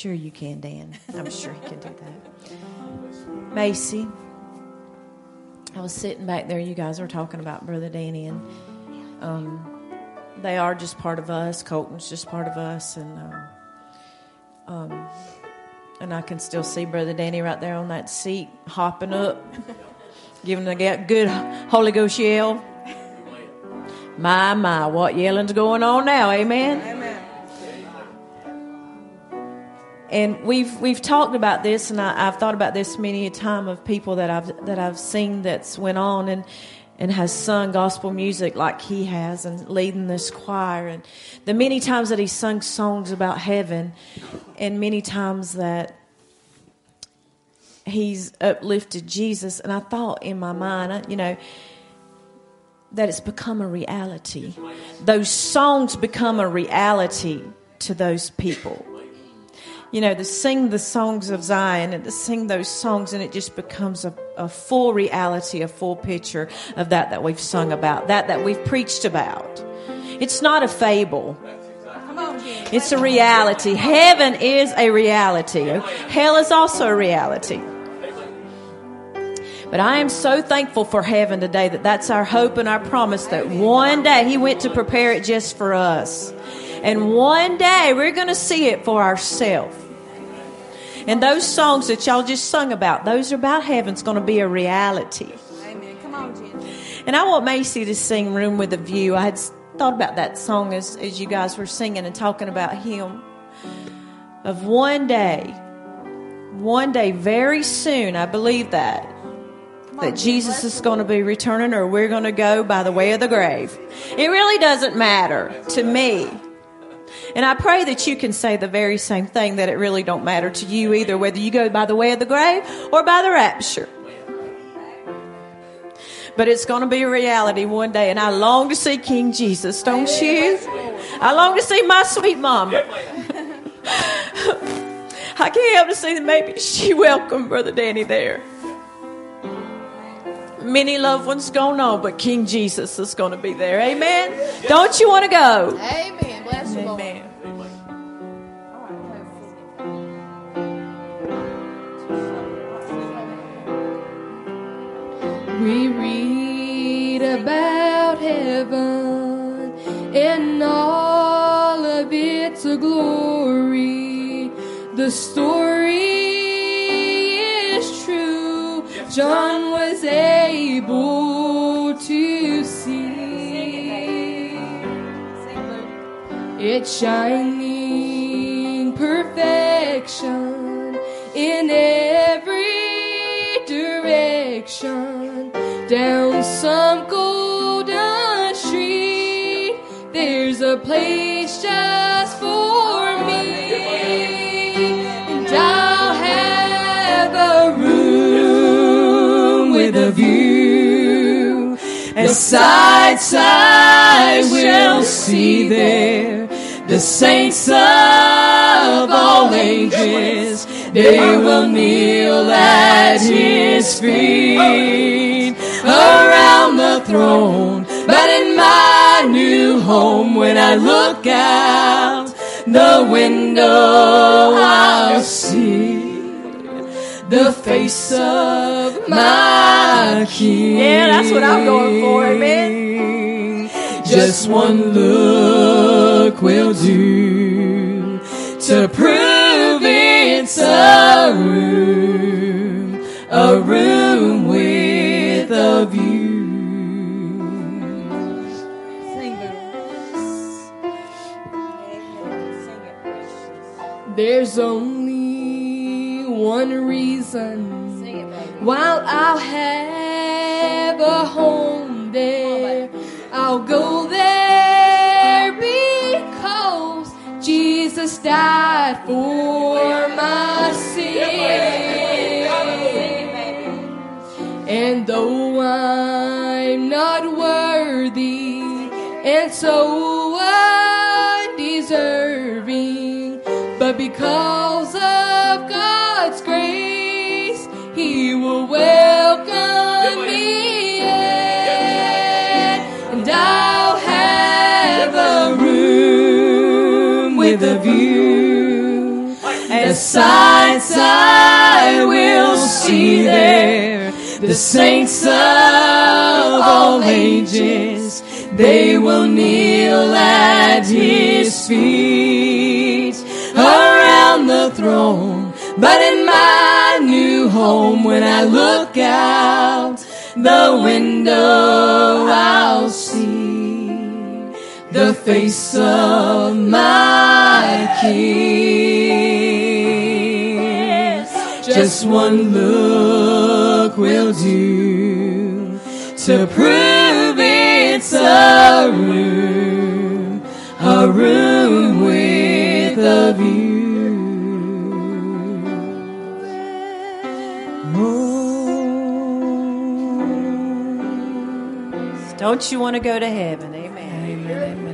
Sure, you can, Dan. I'm sure he can do that. Macy, I was sitting back there. You guys were talking about Brother Danny, and um, they are just part of us. Colton's just part of us, and um, um, and I can still see Brother Danny right there on that seat, hopping up, giving a good Holy Ghost yell. My, my, what yelling's going on now? Amen. Amen. And we've we've talked about this, and I, have thought about this many a time of people that I've that I've seen that's went on and and has sung gospel music like he has, and leading this choir, and the many times that he sung songs about heaven, and many times that he's uplifted Jesus. And I thought in my mind, you know that it's become a reality. Those songs become a reality to those people. You know, to sing the songs of Zion and to sing those songs, and it just becomes a, a full reality, a full picture of that that we've sung about, that that we've preached about. It's not a fable. It's a reality. Heaven is a reality. Hell is also a reality. But I am so thankful for heaven today that that's our hope and our promise that one day He went to prepare it just for us. And one day we're going to see it for ourselves. And those songs that y'all just sung about, those are about heaven's going to be a reality. Amen. Come on, Jen. And I want Macy to sing Room with a View. I had thought about that song as, as you guys were singing and talking about Him. Of one day, one day, very soon, I believe that that Jesus is going to be returning or we're going to go by the way of the grave. It really doesn't matter to me. And I pray that you can say the very same thing that it really don't matter to you either, whether you go by the way of the grave or by the rapture. But it's going to be a reality one day, and I long to see King Jesus, don't you? I long to see my sweet mama. I can't help to see that maybe she welcomed Brother Danny there many loved ones gone on, but King Jesus is going to be there. Amen. Don't you want to go? Amen. You, Amen. We read about heaven and all of its glory. The story is true. John was able to its shining perfection in every direction. Down some golden street, there's a place just for me, and I'll have a room with a view. And side side we'll see there the saints of all ages. They will kneel at his feet around the throne. But in my new home, when I look out the window, I'll see the face of my king. Yeah, that's what I'm going for, man. Just one look will do to prove it's a room, a room with a view. There's only one reason Sing it, while I'll have a home there. Died for my sin. And though I'm not worthy and so undeserving, but because of God's grace, He will welcome me in. And I'll have a room with a view. Sights I will see there. The saints of all ages, they will kneel at his feet around the throne. But in my new home, when I look out the window, I'll see the face of my King. Just one look will do to prove it's a room, a room with a view. Don't you want to go to heaven? Amen. Amen, amen,